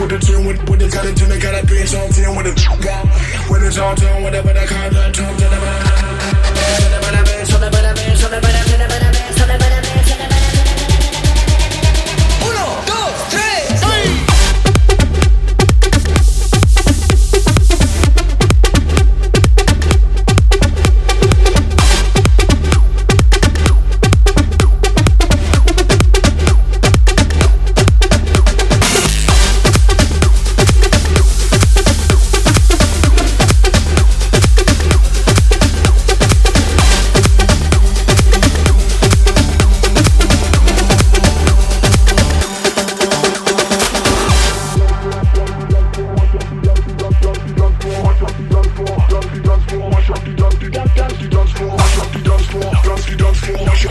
with the tune, with, with the cut into the cut, I bitch on 10 with the. With the tone, tone, whatever the the tone, to the floor, mash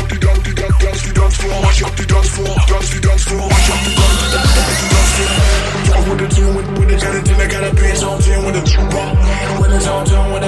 the dance floor, mash up the dance floor, dance the dance floor, mash up the down, the dance the dance floor. Talk with the team, with, with the kind of thing I gotta be, it's on team with the trooper. When it's on time, when